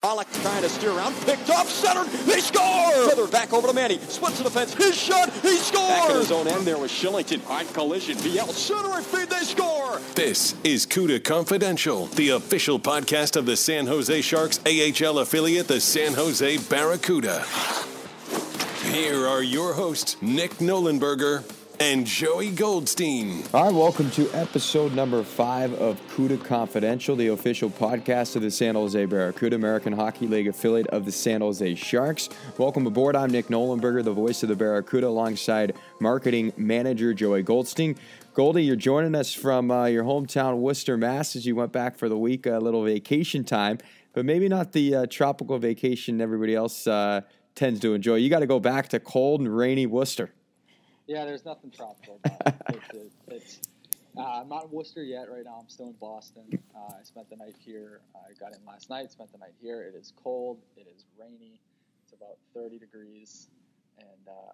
Pollock trying to steer around, picked up, centered, he scores! Feather back over to Manny, splits the defense, his shot, he scores! Back at his own end there was Shillington, on collision, VL centering feed, they score! This is CUDA Confidential, the official podcast of the San Jose Sharks AHL affiliate, the San Jose Barracuda. Here are your hosts, Nick Nollenberger and Joey Goldstein. All right, welcome to episode number five of CUDA Confidential, the official podcast of the San Jose Barracuda, American Hockey League affiliate of the San Jose Sharks. Welcome aboard. I'm Nick Nollenberger, the voice of the Barracuda, alongside marketing manager Joey Goldstein. Goldie, you're joining us from uh, your hometown, Worcester, Mass, as you went back for the week, a little vacation time, but maybe not the uh, tropical vacation everybody else uh, tends to enjoy. You got to go back to cold and rainy Worcester. Yeah, there's nothing tropical about it. It's, it's, uh, I'm not in Worcester yet. Right now, I'm still in Boston. Uh, I spent the night here. I got in last night. Spent the night here. It is cold. It is rainy. It's about 30 degrees, and uh,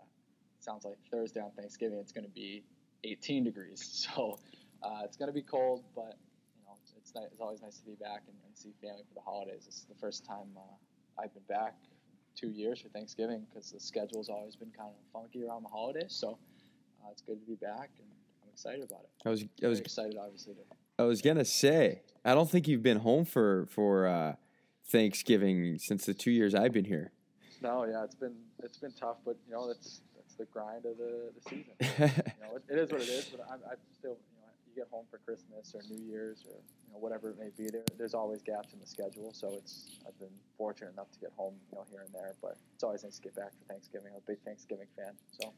sounds like Thursday on Thanksgiving it's going to be 18 degrees. So uh, it's going to be cold, but you know it's nice, it's always nice to be back and, and, see family for the holidays. This is the first time uh, I've been back two years for Thanksgiving because the schedule's always been kind of funky around the holidays. So uh, it's good to be back, and I'm excited about it. I was I was excited, obviously. To, I was gonna say I don't think you've been home for for uh, Thanksgiving since the two years I've been here. No, yeah, it's been it's been tough, but you know that's that's the grind of the, the season. you know, it, it is what it is, but I'm, I'm still you know you get home for Christmas or New Year's or you know whatever it may be. There there's always gaps in the schedule, so it's I've been fortunate enough to get home you know here and there, but it's always nice to get back for Thanksgiving. I'm a big Thanksgiving fan, so.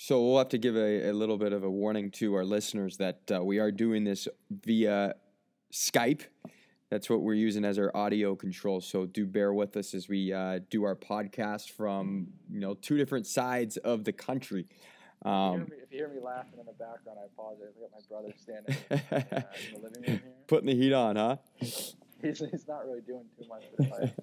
So we'll have to give a, a little bit of a warning to our listeners that uh, we are doing this via Skype. That's what we're using as our audio control. So do bear with us as we uh, do our podcast from you know two different sides of the country. Um, if, you me, if, you hear me laughing in the background, I apologize. I got my brother standing uh, in the living room here. Putting the heat on, huh? He's, he's not really doing too much.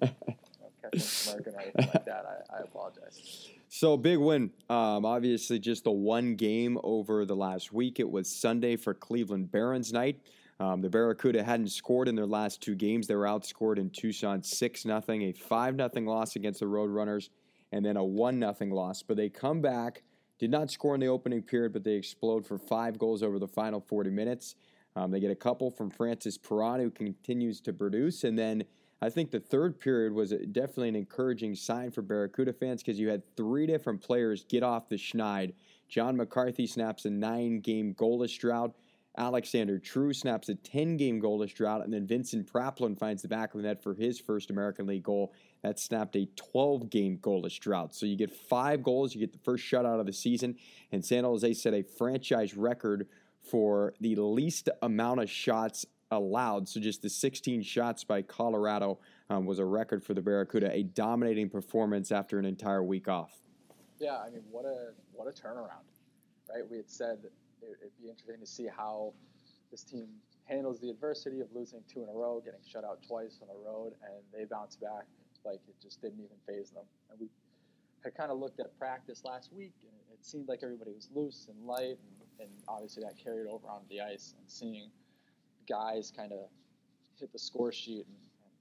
like that, I, I apologize. So big win. Um, obviously, just the one game over the last week. It was Sunday for Cleveland Barons night. Um, the Barracuda hadn't scored in their last two games. They were outscored in Tucson six 0 a five 0 loss against the Roadrunners, and then a one 0 loss. But they come back, did not score in the opening period, but they explode for five goals over the final 40 minutes. Um, they get a couple from Francis Perron, who continues to produce, and then I think the third period was definitely an encouraging sign for Barracuda fans because you had three different players get off the schneid. John McCarthy snaps a nine game goalless drought. Alexander True snaps a 10 game goalless drought. And then Vincent Praplan finds the back of the net for his first American League goal. That snapped a 12 game goalless drought. So you get five goals, you get the first shutout of the season. And San Jose set a franchise record for the least amount of shots allowed. So just the 16 shots by Colorado um, was a record for the Barracuda, a dominating performance after an entire week off. Yeah, I mean, what a what a turnaround, right? We had said it'd be interesting to see how this team handles the adversity of losing two in a row, getting shut out twice on the road, and they bounce back like it just didn't even phase them. And we had kind of looked at practice last week, and it seemed like everybody was loose and light, and, and obviously that carried over onto the ice. And seeing guys kind of hit the score sheet and, and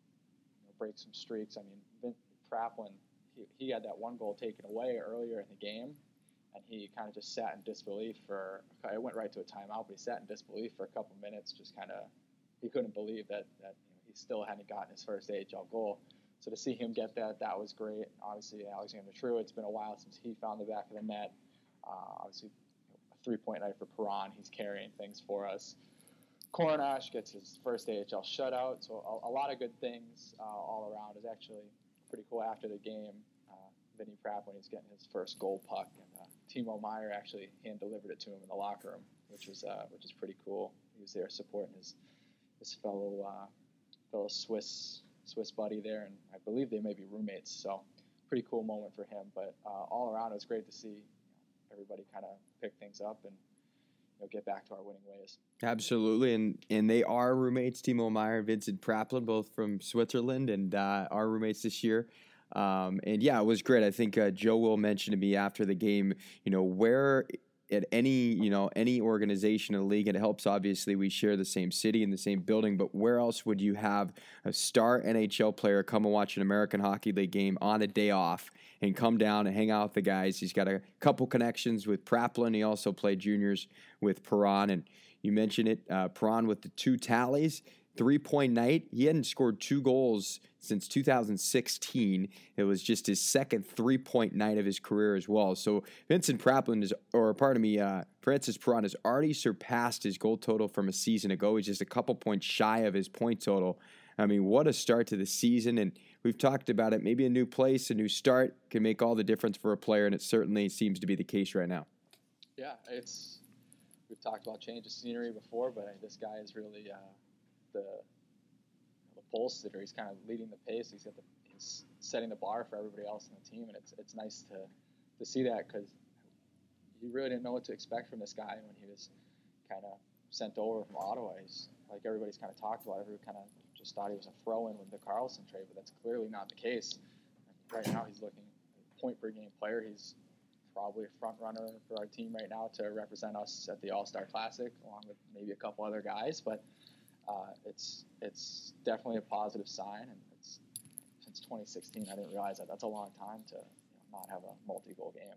you know, break some streaks. I mean, Vin Praplan, he, he had that one goal taken away earlier in the game, and he kind of just sat in disbelief for. It went right to a timeout, but he sat in disbelief for a couple minutes, just kind of. He couldn't believe that that you know, he still hadn't gotten his first AHL goal. So to see him get that, that was great. Obviously, Alexander True. It's been a while since he found the back of the net. Uh, obviously, a three-point night for Perron. He's carrying things for us. Korenar gets his first AHL shutout. So a, a lot of good things uh, all around. Is actually pretty cool. After the game, uh, Vinny Praplan he's getting his first goal puck, and uh, Timo Meier actually hand delivered it to him in the locker room, which was uh, which is pretty cool. He was there supporting his his fellow uh, fellow Swiss Swiss buddy there, and I believe they may be roommates. So pretty cool moment for him. But uh, all around, it was great to see everybody kind of pick things up and know, get back to our winning ways. Absolutely, and and they are roommates, Timo Meier and Vincent Praplan, both from Switzerland, and uh, our roommates this year. Um, and yeah, it was great. I think uh, Joe will mention to me after the game, you know, where at any you know any organization in the league, it helps. Obviously, we share the same city and the same building, but where else would you have a star NHL player come and watch an American Hockey League game on a day off and come down and hang out with the guys? He's got a couple connections with Praplan. He also played juniors with Perron, and you mentioned it, uh, Perron with the two tallies three point night. He hadn't scored two goals since 2016. It was just his second three point night of his career as well. So Vincent Praplan is, or pardon me, uh, Francis Perron has already surpassed his goal total from a season ago. He's just a couple points shy of his point total. I mean, what a start to the season. And we've talked about it. Maybe a new place, a new start can make all the difference for a player. And it certainly seems to be the case right now. Yeah, it's, we've talked about change of scenery before, but this guy is really, uh, the the pulse sitter. He's kind of leading the pace. He's got the he's setting the bar for everybody else in the team, and it's it's nice to to see that because you really didn't know what to expect from this guy when he was kind of sent over from Ottawa. He's like everybody's kind of talked about. Everyone kind of just thought he was a throw-in with the Karlsson trade, but that's clearly not the case. Right now, he's looking point per game player. He's probably a front runner for our team right now to represent us at the All Star Classic, along with maybe a couple other guys. But uh, it's it's definitely a positive sign. And it's since 2016, I didn't realize that. That's a long time to you know, not have a multi-goal game.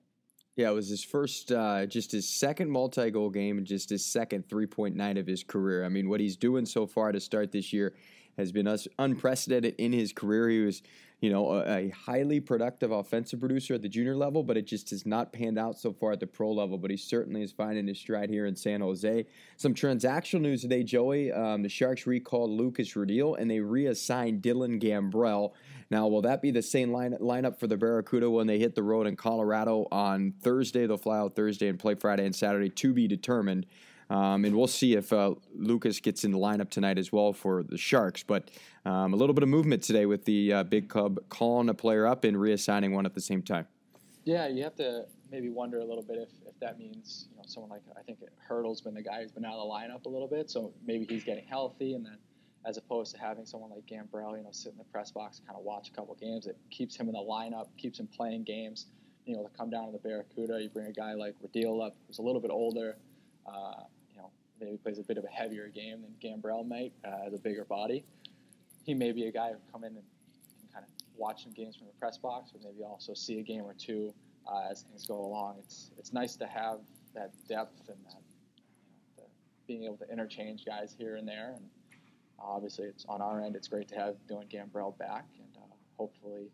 Yeah, it was his first, uh, just his second multi-goal game, and just his second three-point of his career. I mean, what he's doing so far to start this year has been unprecedented in his career. He was you know, a, a, highly productive offensive producer at the junior level, but it just has not panned out so far at the pro level. But he certainly is finding his stride here in San Jose. Some transactional news today, Joey. Um, the Sharks recalled Lukas Radil and they reassigned Dylan Gambrell. Now, will that be the same line, lineup for the Barracuda when they hit the road in Colorado on Thursday? They'll fly out Thursday and play Friday and Saturday to be determined. Um, and we'll see if uh, Lukas gets in the lineup tonight as well for the Sharks. But um, a little bit of movement today with the uh, Big Cub calling a player up and reassigning one at the same time. Yeah, you have to maybe wonder a little bit if, if that means you know someone like I think Hertl's been the guy who's been out of the lineup a little bit, so maybe he's getting healthy, and then as opposed to having someone like Gambrell, you know, sit in the press box and kind of watch a couple games, it keeps him in the lineup, keeps him playing games. You know, to come down to the Barracuda, you bring a guy like Radil up, who's a little bit older. Uh, maybe plays a bit of a heavier game than Gambrell might uh, as a bigger body. He may be a guy who come in and can kind of watch some games from the press box, or maybe also see a game or two uh, as things go along. It's it's nice to have that depth and that you know, being able to interchange guys here and there. And obviously, it's on our end. It's great to have Dylan Gambrell back, and uh, hopefully,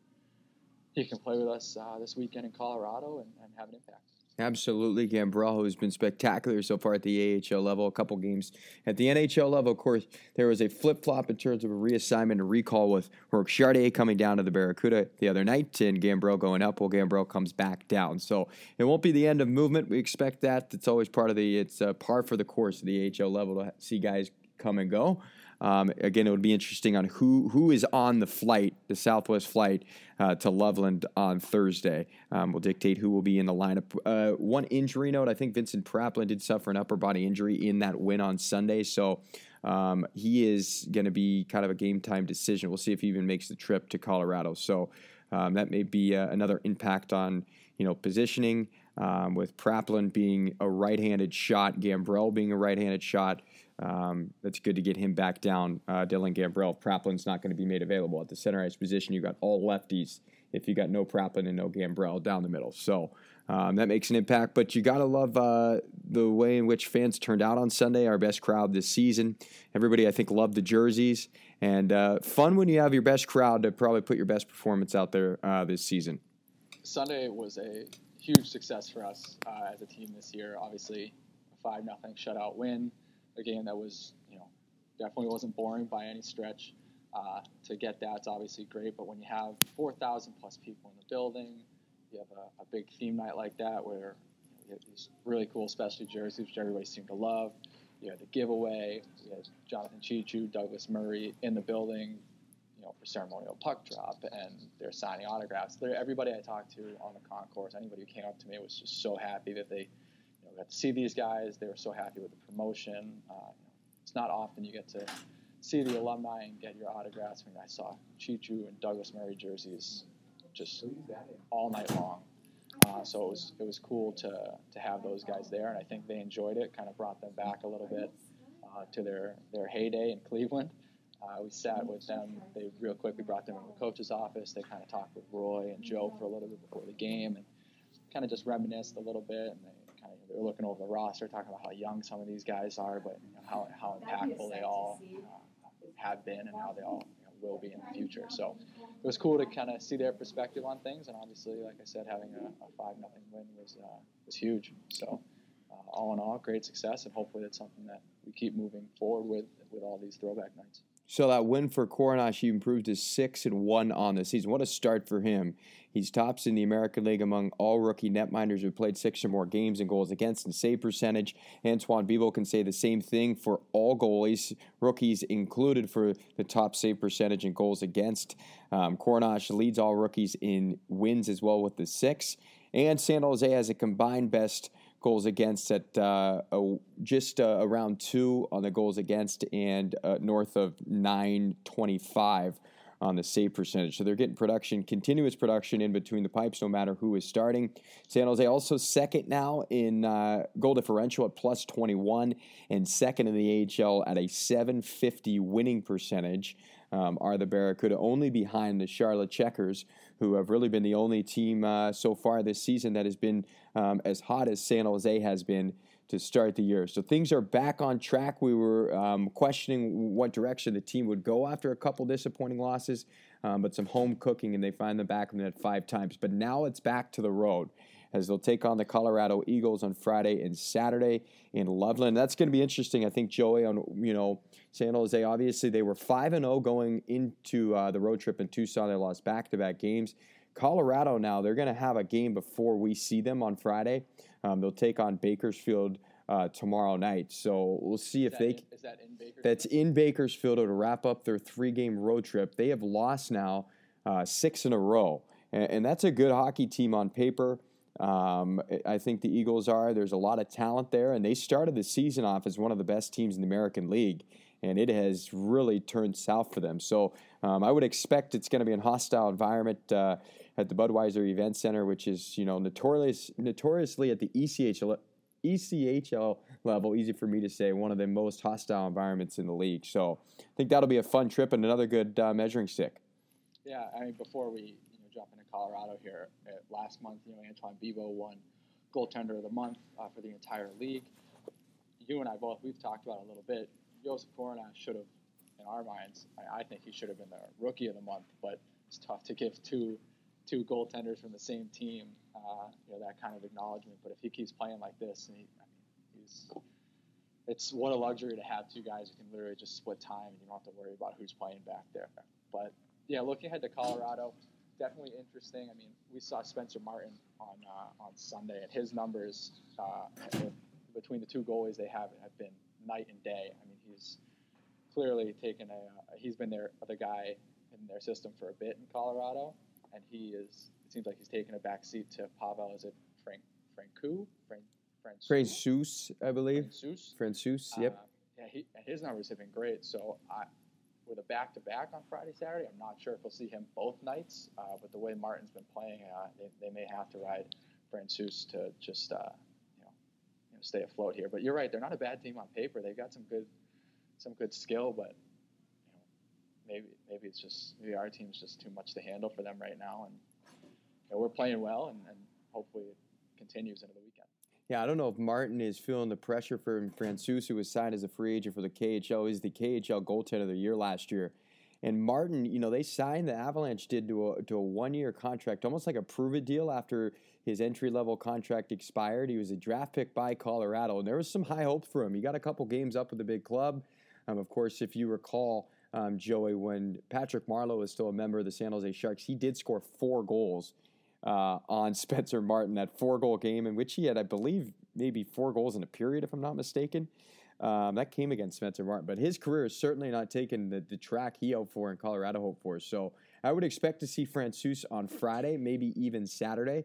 he can play with us uh, this weekend in Colorado and, and have an impact. Absolutely. Gambrell has been spectacular so far at the AHL level, a couple games. At the NHL level, of course, there was a flip flop in terms of a reassignment and recall with Rourke Chartier coming down to the Barracuda the other night and Gambrell going up while Gambrell comes back down. So it won't be the end of movement. We expect that. It's always part of the, it's uh, par for the course of the AHL level to see guys come and go. Um, again, it would be interesting on who who is on the flight, the Southwest flight uh, to Loveland on Thursday. Um, will dictate who will be in the lineup. Uh, one injury note: I think Vincent Praplan did suffer an upper body injury in that win on Sunday, so. Um, he is going to be kind of a game time decision. We'll see if he even makes the trip to Colorado. So um, that may be uh, another impact on you know positioning. Um, with Praplan being a right-handed shot, Gambrell being a right-handed shot, um, that's good to get him back down. Uh, Dylan Gambrell, Praplan's not going to be made available at the center ice position. You got all lefties. If you got no Praplan and no Gambrell down the middle, so um, that makes an impact. But you got to love uh, the way in which fans turned out on Sunday. Our best crowd this season. Everybody, I think, loved the jerseys and uh, fun when you have your best crowd to probably put your best performance out there uh, this season. Sunday was a huge success for us uh, as a team this year. Obviously, a five nothing shutout win a game that was, you know, definitely wasn't boring by any stretch. Uh, to get that's obviously great, but when you have 4,000 plus people in the building, you have a, a big theme night like that where you, know, these really cool specialty jerseys which everybody seemed to love. You had the giveaway. You had Jonathan Cheechoo, Douglas Murray in the building, you know, for ceremonial puck drop, and they're signing autographs. They're, everybody I talked to on the concourse, anybody who came up to me was just so happy that they got to see these guys. They were so happy with the promotion. Uh, you know, it's not often you get to see the alumni and get your autographs. I mean, I saw Cheechoo and Douglas Murray jerseys just all night long. Uh, so it was it was cool to to have those guys there, and I think they enjoyed it. Kind of brought them back a little bit uh, to their their heyday in Cleveland. Uh, we sat with them. They real quick. We brought them in the coach's office. They kind of talked with Roy and Joe for a little bit before the game, and kind of just reminisced a little bit. And they kind of they were looking over the roster, talking about how young some of these guys are, but you know, how how impactful they all uh, have been, and how they all you know, will be in the future. So it was cool to kind of see their perspective on things, and obviously, like I said, having a, a five nothing win was uh, was huge. So. Uh, all in all, great success, and hopefully it's something that we keep moving forward with with all these throwback nights. So that win for Korenar, he improved to six and one on the season. What a start for him! He's tops in the American League among all rookie netminders who played six or more games and goals against and save percentage. Antoine Bibeau can say the same thing for all goalies, rookies included, for the top save percentage and goals against. Um, leads all rookies in wins as well with the six, and San Jose has a combined best goals against at uh, just uh, around two on the goals against and uh, north of 925 on the save percentage. So they're getting production, continuous production in between the pipes, no matter who is starting. San Jose also second now in uh, goal differential at plus 21 and second in the AHL at a 750 winning percentage. Um, are the Barracuda only behind the Charlotte Checkers, who have really been the only team uh, so far this season that has been um, as hot as San Jose has been to start the year. So things are back on track. We were um, questioning what direction the team would go after a couple disappointing losses, um, but some home cooking, and they find the back of the net five times. But now it's back to the road as they'll take on the Colorado Eagles on Friday and Saturday in Loveland. That's going to be interesting. I think Joey on you know San Jose. Obviously, they were five and zero oh going into uh, the road trip in Tucson. They lost back to back games. Colorado now they're going to have a game before we see them on Friday. Um, they'll take on Bakersfield uh, tomorrow night. So we'll see if they. In, is that in Bakersfield? That's in Bakersfield to wrap up their three game road trip. They have lost now uh, six in a row, and, and, that's a good hockey team on paper. Um, I think the Eagles are. There's a lot of talent there, and they started the season off as one of the best teams in the American League, and it has really turned south for them. So um, I would expect it's going to be a hostile environment uh, at the Budweiser Event Center, which is you know notorious, notoriously at the ECHL ECHL level, easy for me to say, one of the most hostile environments in the league. So I think that'll be a fun trip and another good uh, measuring stick. Yeah, I mean, before we jump into Colorado here, last month, you know, Antoine Bibeau won goaltender of the month uh, for the entire league. You and I both, we've talked about a little bit. Joseph Korenar should have, in our minds, I, I think he should have been the rookie of the month, but it's tough to give two two goaltenders from the same team uh, you know that kind of acknowledgement. But if he keeps playing like this, and he, I mean, he's it's what a luxury to have two guys who can literally just split time and you don't have to worry about who's playing back there. But yeah, looking ahead to Colorado, definitely interesting. I mean, we saw Spencer Martin on uh, on Sunday, and his numbers uh, between the two goalies they have have been night and day. I mean, he's clearly taken a uh, he's been their other guy in their system for a bit in Colorado, and he is It seems like he's taken a back seat to Pavel. Is it Frank Francu? Frank Francouz, I believe. Francouz. Francouz. Yep. Uh, yeah, he, his numbers have been great. So I, with a back to back on Friday, Saturday, I'm not sure if we'll see him both nights. Uh, but the way Martin's been playing, uh, they, they may have to ride Francouz to just uh, you know, you know stay afloat here. But you're right; they're not a bad team on paper. They've got some good some good skill, but you know, maybe maybe it's just maybe our team's just too much to handle for them right now, and know, we're playing well, and, and hopefully it continues into the weekend. Yeah, I don't know if Martin is feeling the pressure from Francouz, who was signed as a free agent for the KHL. He's the KHL goaltender of the year last year. And Martin, you know, they signed the Avalanche did to a, to a one year contract, almost like a prove it deal after his entry level contract expired. He was a draft pick by Colorado, and there was some high hopes for him. He got a couple games up with the big club. Um, of course, if you recall, um, Joey, when Patrick Marleau was still a member of the San Jose Sharks, he did score four goals uh, on Spencer Martin, that four goal game in which he had, I believe, maybe four goals in a period, if I'm not mistaken. Um, that came against Spencer Martin, but his career is certainly not taking the, the track he hoped for and Colorado hoped for. So I would expect to see Francouz on Friday, maybe even Saturday.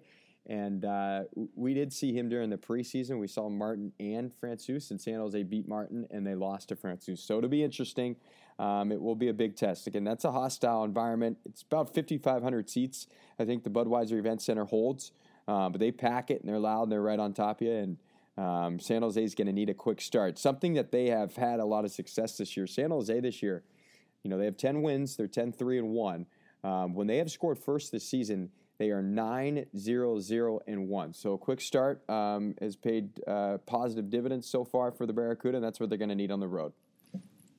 And uh, we did see him during the preseason. We saw Martin and Francouz, and San Jose beat Martin, and they lost to Francouz. So it'll be interesting. Um, it will be a big test. Again, that's a hostile environment. It's about 5,500 seats. I think the Budweiser Event Center holds. uh, but they pack it and they're loud and they're right on top of you. And um, San Jose is going to need a quick start. Something that they have had a lot of success this year. San Jose this year, you know, they have 10 wins. They're 10 3 and 1. Um, when they have scored first this season, they are 9 0 0 and 1. So a quick start um, has paid uh, positive dividends so far for the Barracuda, and that's what they're going to need on the road.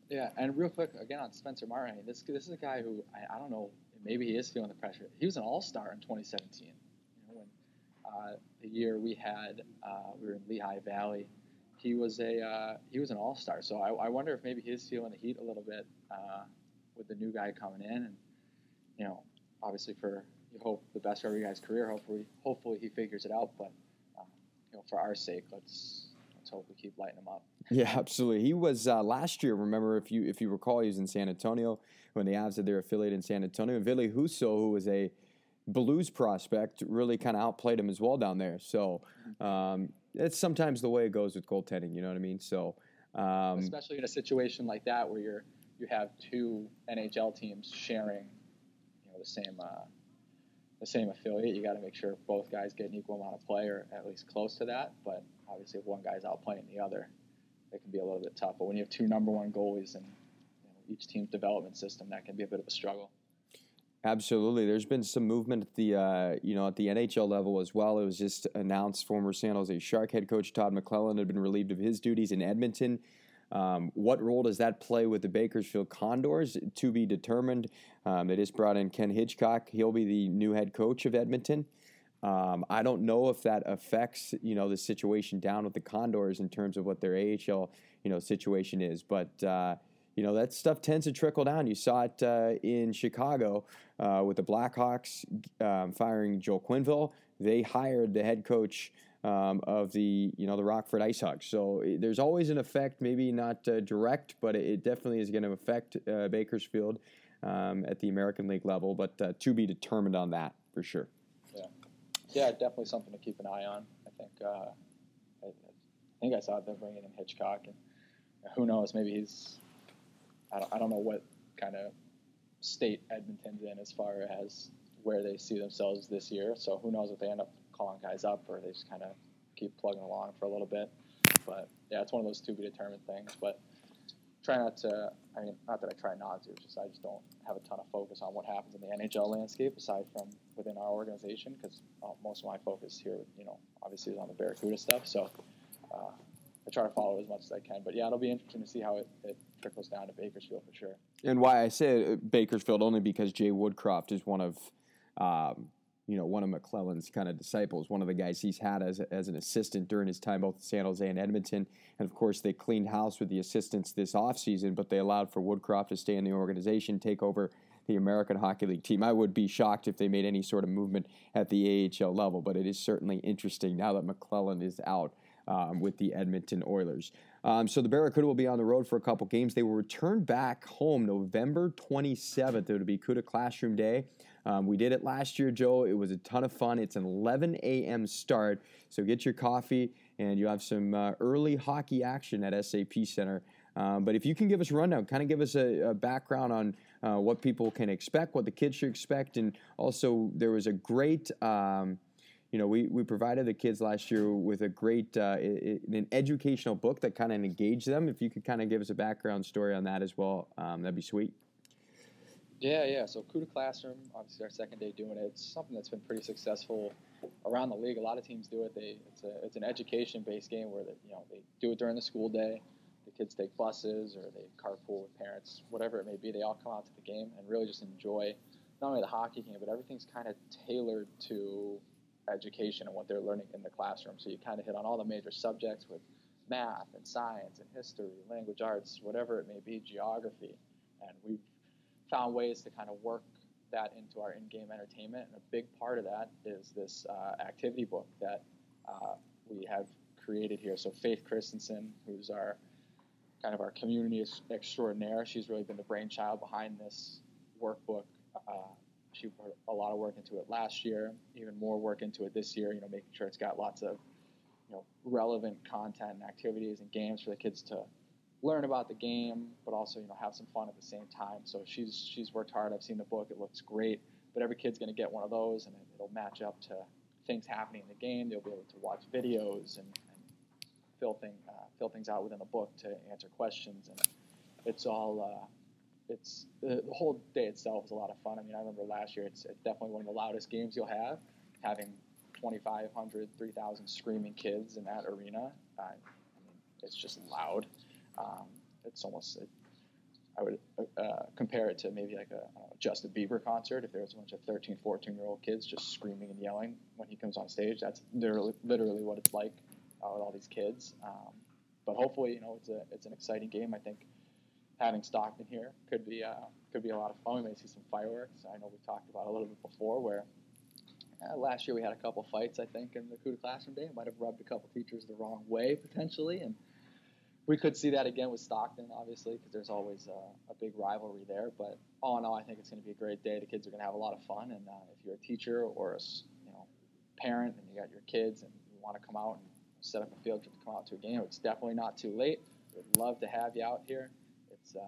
Yeah, and real quick, again on Spencer Martin, this, this is a guy who, I, I don't know, maybe he is feeling the pressure. He was an all star in 2017. You know, when uh, the year we had, uh, we were in Lehigh Valley, he was a uh, he was an all star. So I, I, wonder if maybe he's feeling the heat a little bit uh, with the new guy coming in, and you know, obviously for you hope the best for every guy's career. Hopefully, hopefully he figures it out. But um, you know, for our sake, let's let's hope we keep lighting him up. Yeah, absolutely. He was uh, last year. Remember, if you if you recall, he was in San Antonio when the Avs had their affiliate in San Antonio. Ville Husso, who was a Blues prospect, really kind of outplayed him as well down there. So um, it's sometimes the way it goes with goaltending. You know what I mean? So um, especially in a situation like that where you're you have two NHL teams sharing, you know, the same. Uh, the same affiliate, you got to make sure both guys get an equal amount of play or at least close to that. But obviously, if one guy's outplaying the other, it can be a little bit tough. But when you have two number one goalies in you know, each team's development system, that can be a bit of a struggle. Absolutely, there's been some movement at the uh, you know at the NHL level as well. It was just announced former San Jose Shark head coach Todd McLellan had been relieved of his duties in Edmonton. Um, what role does that play with the Bakersfield Condors? To be determined. Um, they just brought in Ken Hitchcock. He'll be the new head coach of Edmonton. Um, I don't know if that affects you know the situation down with the Condors in terms of what their AHL you know situation is, but uh, you know that stuff tends to trickle down. You saw it uh, in Chicago uh, with the Blackhawks um, firing Joe Quenneville. They hired the head coach um, of the you know the Rockford Ice Hogs. So it, there's always an effect, maybe not uh, direct, but it, it definitely is going to affect uh, Bakersfield um, at the American League level. But uh, to be determined on that for sure. Yeah, yeah, definitely something to keep an eye on. I think uh, I, I, think I saw them bringing in Hitchcock, and who knows, maybe he's I don't, I don't know what kind of state Edmonton's in as far as where they see themselves this year. So who knows if they end up calling guys up or they just kind of keep plugging along for a little bit. But yeah, it's one of those to be determined things. But try not to. I mean, not that I try not to. Just I just don't have a ton of focus on what happens in the NHL landscape aside from within our organization because uh, most of my focus here, you know, obviously is on the Barracuda stuff. So uh, I try to follow it as much as I can. But yeah, it'll be interesting to see how it, it trickles down to Bakersfield for sure. And why I say Bakersfield only because Jay Woodcroft is one of um, you know, one of McLellan's kind of disciples, one of the guys he's had as, as an assistant during his time both in San Jose and Edmonton. And of course, they cleaned house with the assistants this offseason, but they allowed for Woodcroft to stay in the organization, take over the American Hockey League team. I would be shocked if they made any sort of movement at the AHL level, but it is certainly interesting now that McLellan is out um, with the Edmonton Oilers. Um, so the Barracuda will be on the road for a couple games. They will return back home November 27th. It will be CUDA Classroom Day. Um, we did it last year, Joe. It was a ton of fun. It's an 11 a.m. start, so get your coffee and you have some uh, early hockey action at SAP Center. Um, but if you can give us a rundown, kind of give us a, a background on uh, what people can expect, what the kids should expect, and also there was a great. Um, you know, we, we provided the kids last year with a great uh, an educational book that kind of engaged them. If you could kind of give us a background story on that as well, um, that'd be sweet. Yeah, yeah. So CUDA Classroom, obviously our second day doing it. It's something that's been pretty successful around the league. A lot of teams do it. They it's a it's an education based game where they, you know they do it during the school day. The kids take buses or they carpool with parents, whatever it may be. They all come out to the game and really just enjoy not only the hockey game, but everything's kind of tailored to education and what they're learning in the classroom. So you kind of hit on all the major subjects with math and science and history, language arts, whatever it may be, geography. And we've found ways to kind of work that into our in-game entertainment. And a big part of that is this uh, activity book that uh, we have created here. So Faith Christensen, who's our kind of our community extraordinaire, she's really been the brainchild behind this workbook. Uh, she put a lot of work into it last year, even more work into it this year. You know, making sure it's got lots of you know relevant content and activities and games for the kids to learn about the game, but also you know have some fun at the same time. So she's she's worked hard. I've seen the book; it looks great. But every kid's going to get one of those, and it'll match up to things happening in the game. They'll be able to watch videos and, and fill thing uh, fill things out within the book to answer questions, and it's all. Uh, it's the, the whole day itself is a lot of fun. I mean, I remember last year. It's, it's definitely one of the loudest games you'll have, having 2,500, 3,000 screaming kids in that arena. Uh, I mean, it's just loud. Um, it's almost it, I would uh, compare it to maybe like a Justin Bieber concert. If there was a bunch of 13, 14 year old kids just screaming and yelling when he comes on stage, that's literally, literally what it's like uh, with all these kids. Um, but hopefully, you know, it's a it's an exciting game. I think having Stockton here could be uh, could be a lot of fun. We may see some fireworks. I know we talked about a little bit before where. Uh, last year we had a couple fights, I think, in the CUDA Classroom Day. It might have rubbed a couple teachers the wrong way potentially, and we could see that again with Stockton, obviously, because there's always a, a, big rivalry there. But all in all, I think it's going to be a great day. The kids are going to have a lot of fun, and uh, if you're a teacher or a you know parent and you got your kids and you want to come out and set up a field trip to come out to a game, it's definitely not too late. We'd love to have you out here. It's uh,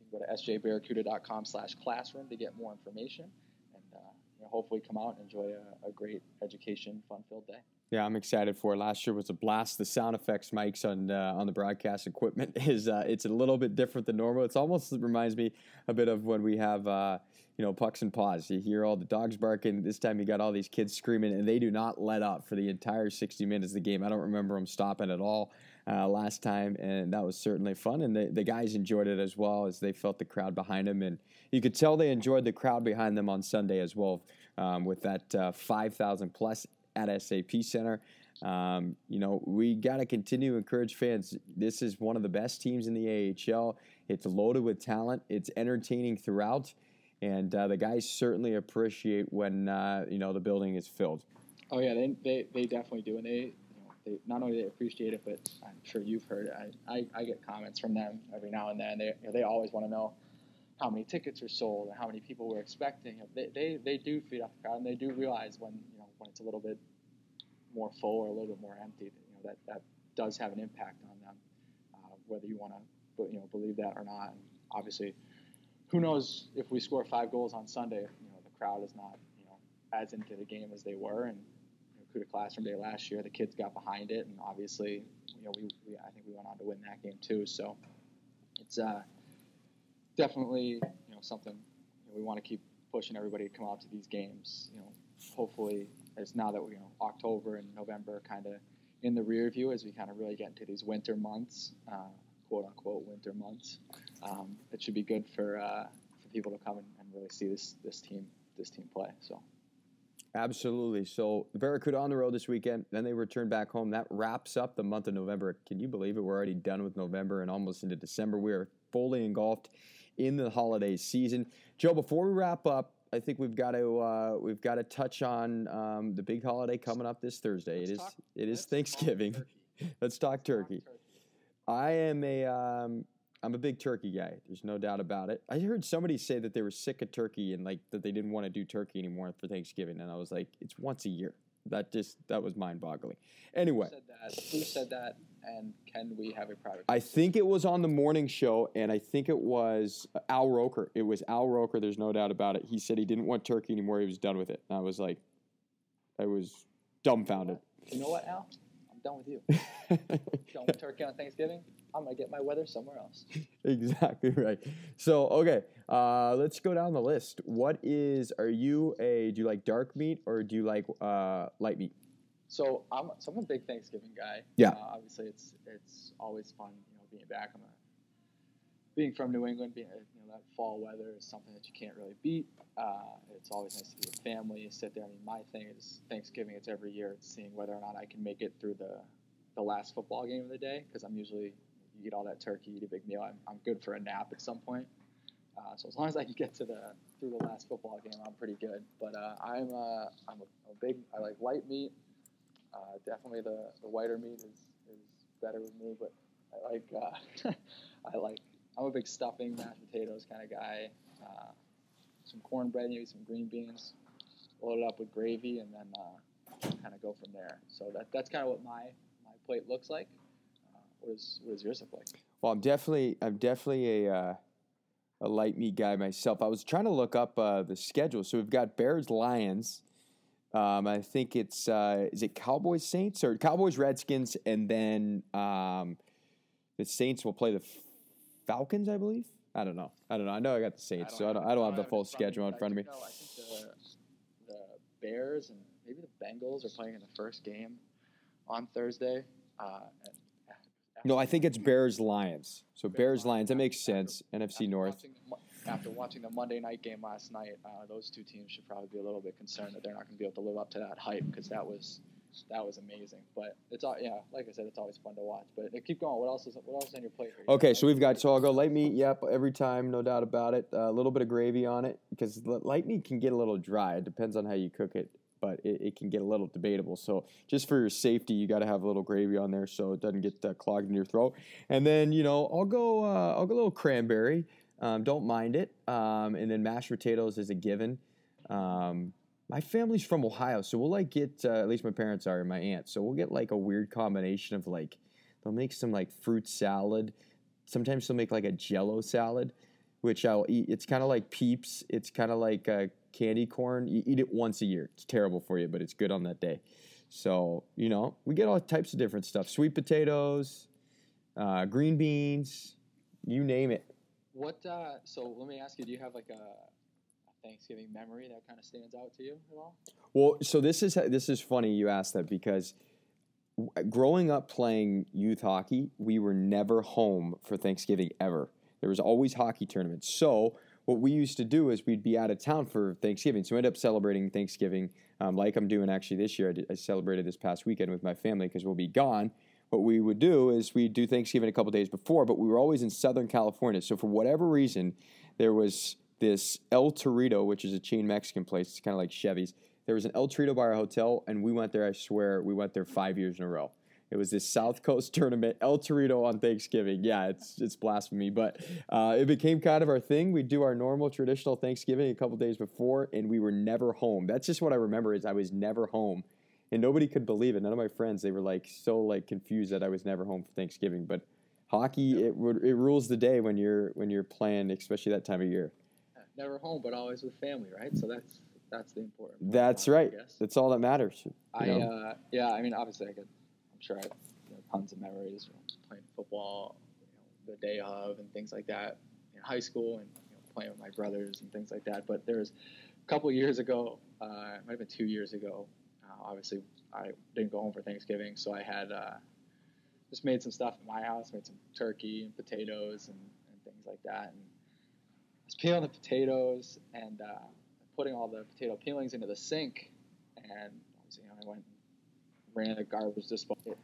you can go to sjbarracuda.com/classroom to get more information, and uh, you know, hopefully come out and enjoy a, a great education, fun-filled day. Yeah, I'm excited for it. Last year was a blast. The sound effects mics on uh, on the broadcast equipment is uh, it's a little bit different than normal. It's almost reminds me a bit of when we have uh, you know pucks and paws. You hear all the dogs barking. This time you got all these kids screaming, and they do not let up for the entire 60 minutes of the game. I don't remember them stopping at all uh, last time, and that was certainly fun. And the, the guys enjoyed it as well as they felt the crowd behind them, and you could tell they enjoyed the crowd behind them on Sunday as well, um, with that uh, 5,000 plus at SAP Center. Um, you know, we got to continue to encourage fans. This is one of the best teams in the AHL. It's loaded with talent. It's entertaining throughout, and uh, the guys certainly appreciate when uh, you know the building is filled. Oh yeah, they they, they definitely do, and they, you know, they not only they appreciate it, but I'm sure you've heard. I, I, I get comments from them every now and then. They you know, they always want to know how many tickets are sold and how many people we're expecting. They, they, they do feed off the crowd, and they do realize when you know when it's a little bit more full or a little bit more empty, you know, that, that does have an impact on them, uh, whether you want to you know believe that or not. And obviously, who knows if we score five goals on Sunday, you know, the crowd is not you know as into the game as they were. And you know, CUDA Classroom Day last year, the kids got behind it, and obviously, you know, we, we I think we went on to win that game too. So it's uh, definitely you know something you know, we want to keep pushing everybody to come out to these games. You know, hopefully as now that we you know October and November kind of in the rear view as we kind of really get into these winter months, uh, quote unquote winter months. Um, it should be good for uh, for people to come and, and, really see this this team this team play. So. Absolutely. So the Barracuda on the road this weekend, then they return back home. That wraps up the month of November. Can you believe it? We're already done with November and almost into December. We are fully engulfed in the holiday season. Joe, before we wrap up, I think we've got to uh, we've got to touch on um, the big holiday coming up this Thursday. Let's it is talk, it is Thanksgiving. let's talk turkey. Let's talk turkey. I am a um, I'm a big turkey guy. There's no doubt about it. I heard somebody say that they were sick of turkey and like that they didn't want to do turkey anymore for Thanksgiving, and I was like, it's once a year. That just that was mind boggling. Anyway, Who said that? Who said that? And can we have a private? I think it was on the morning show, and I think it was uh, Al Roker. It was Al Roker. There's no doubt about it. He said he didn't want turkey anymore. He was done with it. And I was like, I was dumbfounded. You know what, Al? I'm done with you. done with turkey on Thanksgiving. I'm gonna get my weather somewhere else. exactly right. So okay, uh, let's go down the list. What is? Are you a? Do you like dark meat or do you like uh, light meat? So I'm, so I'm a big Thanksgiving guy. Yeah. Uh, obviously, it's it's always fun, you know, being back. I'm a being from New England, being you know that fall weather is something that you can't really beat. Uh, it's always nice to be with family, sit there. I mean, my thing is Thanksgiving. It's every year. It's seeing whether or not I can make it through the the last football game of the day because I'm usually eat all that turkey, eat a big meal. I'm, I'm good for a nap at some point. Uh, so as long as I can get to the through the last football game, I'm pretty good. But uh, I'm uh, I'm a, a, big I like white meat. Uh, definitely the, the whiter meat is, is better with me. But I like uh, I like I'm a big stuffing mashed potatoes kind of guy. Uh, some cornbread, maybe some green beans, load it up with gravy, and then kind of go from there. So that that's kind of what my my plate looks like. What is what is yours look like? Well, I'm definitely I'm definitely a uh, a light meat guy myself. I was trying to look up uh, the schedule. So we've got Bears Lions Um, I think it's uh, is it Cowboys Saints or Cowboys Redskins, and then um, the Saints will play the Falcons, I believe. I don't know. I don't know. I know I got the Saints, I so I don't, I don't have the full schedule in front of me. No, I think the, the Bears and maybe the Bengals are playing in the first game on Thursday. Uh, no, I think it's Bears Lions. So Bears Lions. That makes sense. NFC North. After watching the Monday night game last night, uh, those two teams should probably be a little bit concerned that they're not going to be able to live up to that hype because that was that was amazing. But it's all yeah, like I said, it's always fun to watch. But keep going. What else is what else is on your plate? Here? Okay, so we've got so I'll go light meat. Yep, every time, no doubt about it. Uh, a little bit of gravy on it because light meat can get a little dry. It depends on how you cook it, but it, it can get a little debatable. So just for your safety, you got to have a little gravy on there so it doesn't get uh, clogged in your throat. And then you know I'll go uh, I'll go a little cranberry. Um, don't mind it. Um, and then mashed potatoes is a given. Um, my family's from Ohio, so we'll like get uh, at least my parents are and my aunt. So we'll get like a weird combination of like they'll make some like fruit salad. Sometimes they'll make like a Jello salad, which I'll eat. It's kind of like Peeps. It's kind of like uh, candy corn. You eat it once a year. It's terrible for you, but it's good on that day. So you know we get all types of different stuff: sweet potatoes, uh, green beans, you name it. What? Uh, so let me ask you: Do you have like a, Thanksgiving memory that kind of stands out to you at all? Well, so this is this is funny you asked that because growing up playing youth hockey, we were never home for Thanksgiving ever. There was always hockey tournaments. So what we used to do is we'd be out of town for Thanksgiving. So we end up celebrating Thanksgiving um, like I'm doing actually this year. I, did, I celebrated this past weekend with my family because we'll be gone what we would do is we'd do Thanksgiving a couple days before, but we were always in Southern California. So for whatever reason, there was this El Torito, which is a chain Mexican place. It's kind of like Chevy's. There was an El Torito by our hotel, and we went there. I swear, we went there five years in a row. It was this South Coast tournament, El Torito on Thanksgiving. Yeah, it's it's blasphemy, but uh, it became kind of our thing. We'd do our normal traditional Thanksgiving a couple days before, and we were never home. That's just what I remember is I was never home and nobody could believe it. None of my friends, they were like so like confused that I was never home for Thanksgiving. But hockey, it it rules the day when you're when you're playing, especially that time of year. Never home, but always with family, right? So that's that's the important. Part that's right. That's all that matters. I uh, yeah, I mean, obviously, I could. Sure I have you know, tons of memories know, playing football, you know, the day of, and things like that in high school, and you know, playing with my brothers and things like that. But there was a couple years ago, uh, it might have been two years ago obviously, I didn't go home for Thanksgiving, so I had uh, just made some stuff at my house, made some turkey and potatoes and, and things like that. And I was peeling the potatoes and uh, putting all the potato peelings into the sink. And you know, I went ran a garbage disposal.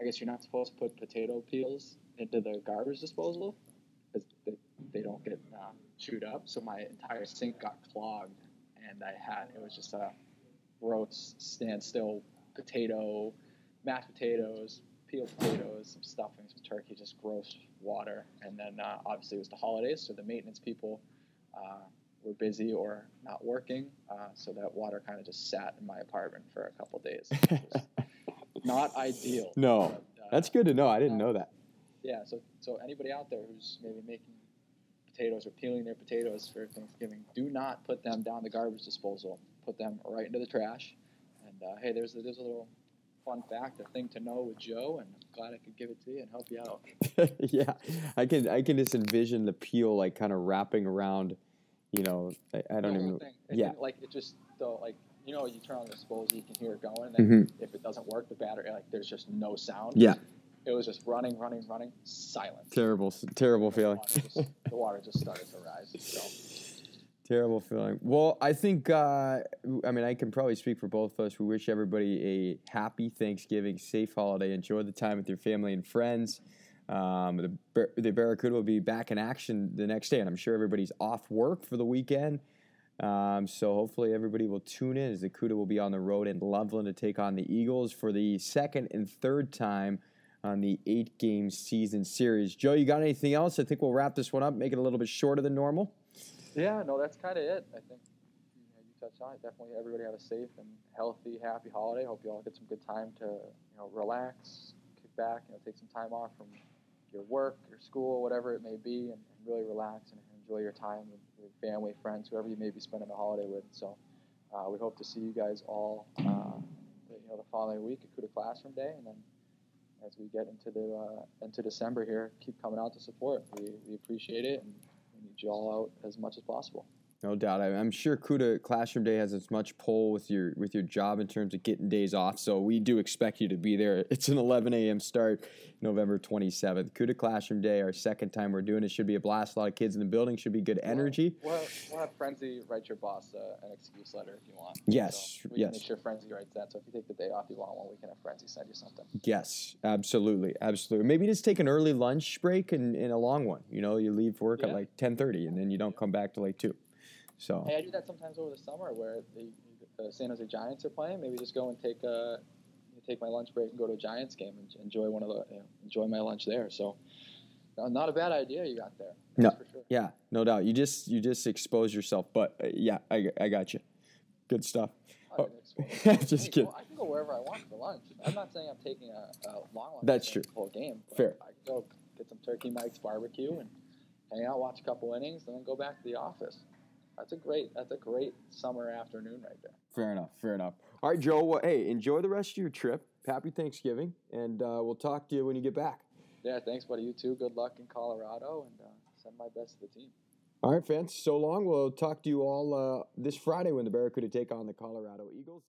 I guess you're not supposed to put potato peels into the garbage disposal because they, they don't get uh, chewed up. So my entire sink got clogged, and I had it was just a gross standstill potato, mashed potatoes, peeled potatoes, some stuffing, some turkey, just gross water. And then uh, obviously it was the holidays, so the maintenance people uh, were busy or not working, uh, so that water kind of just sat in my apartment for a couple days. not ideal. No, but, uh, that's good to know. I didn't know that. Yeah, so so anybody out there who's maybe making potatoes or peeling their potatoes for Thanksgiving, do not put them down the garbage disposal put them right into the trash. And uh, hey, there's a, there's a little fun fact, a thing to know with Joe, and I'm glad I could give it to you and help you out. yeah, I can I can just envision the peel like kind of wrapping around. You know, I, I don't even. yeah, like it just though like you know you turn on the disposal, you can hear it going, and mm-hmm. if it doesn't work, the battery like there's just no sound. Yeah. It was just running, running, running, silent. Terrible, terrible feeling. The water, just, the water just started to rise. So. Terrible feeling. Well, I think, uh, I mean, I can probably speak for both of us. We wish everybody a happy Thanksgiving, safe holiday. Enjoy the time with your family and friends. Um, the, the Barracuda will be back in action the next day, and I'm sure everybody's off work for the weekend. Um, so hopefully everybody will tune in as the Cuda will be on the road in Loveland to take on the Eagles for the second and third time on the eight game season series. Joe, you got anything else? I think we'll wrap this one up, make it a little bit shorter than normal. Yeah, no, that's kind of it. I think you, know, you touched on it. Definitely, everybody have a safe and healthy, happy holiday. Hope you all get some good time to you know relax, kick back, you know, take some time off from your work, your school, whatever it may be, and, and really relax and enjoy your time with, with family, friends, whoever you may be spending the holiday with. So, uh, we hope to see you guys all, uh, you know, the following week at CUDA Classroom Day, and then as we get into the uh, into December here, keep coming out to support. We, we appreciate it, and we need you all out as much as possible. No doubt. I, am sure CUDA Classroom Day has as much pull with your with your job in terms of getting days off. So we do expect you to be there. It's an 11 a.m. start, November 27th. CUDA Classroom Day, our second time we're doing it. Should be a blast. A lot of kids in the building. Should be good energy. We'll, we'll, have, we'll have Frenzy write your boss uh, an excuse letter if you want. Yes. So we yes. Can make sure Frenzy writes that. So if you take the day off you want one, we can have Frenzy send you something. Yes, absolutely, absolutely. Maybe just take an early lunch break and, and a long one. You know, you leave work Yeah. at like 10:30 and then you don't come back till like two. So Hey, I do that sometimes over the summer where the, the San Jose Giants are playing. Maybe just go and take a take my lunch break and go to a Giants game and enjoy one of the you know, enjoy my lunch there. So, not a bad idea you got there. No. For sure. yeah, no doubt. You just you just expose yourself. But uh, yeah, I, I got you. Good stuff. I Oh, can just Hey, kidding. well, I can go wherever I want for lunch. I'm not saying I'm taking a, a long lunch. That's true. The whole game. but Fair. I can go get some turkey Mike's barbecue and hang out, watch a couple innings, and then go back to the office. That's a great. That's a great summer afternoon right there. Fair enough. Fair enough. All right, Joe. Well, hey, enjoy the rest of your trip. Happy Thanksgiving, and uh, we'll talk to you when you get back. Yeah, thanks, buddy. You too. Good luck in Colorado, and uh, send my best to the team. All right, fans. So long. We'll talk to you all uh, this Friday when the Barracuda take on the Colorado Eagles.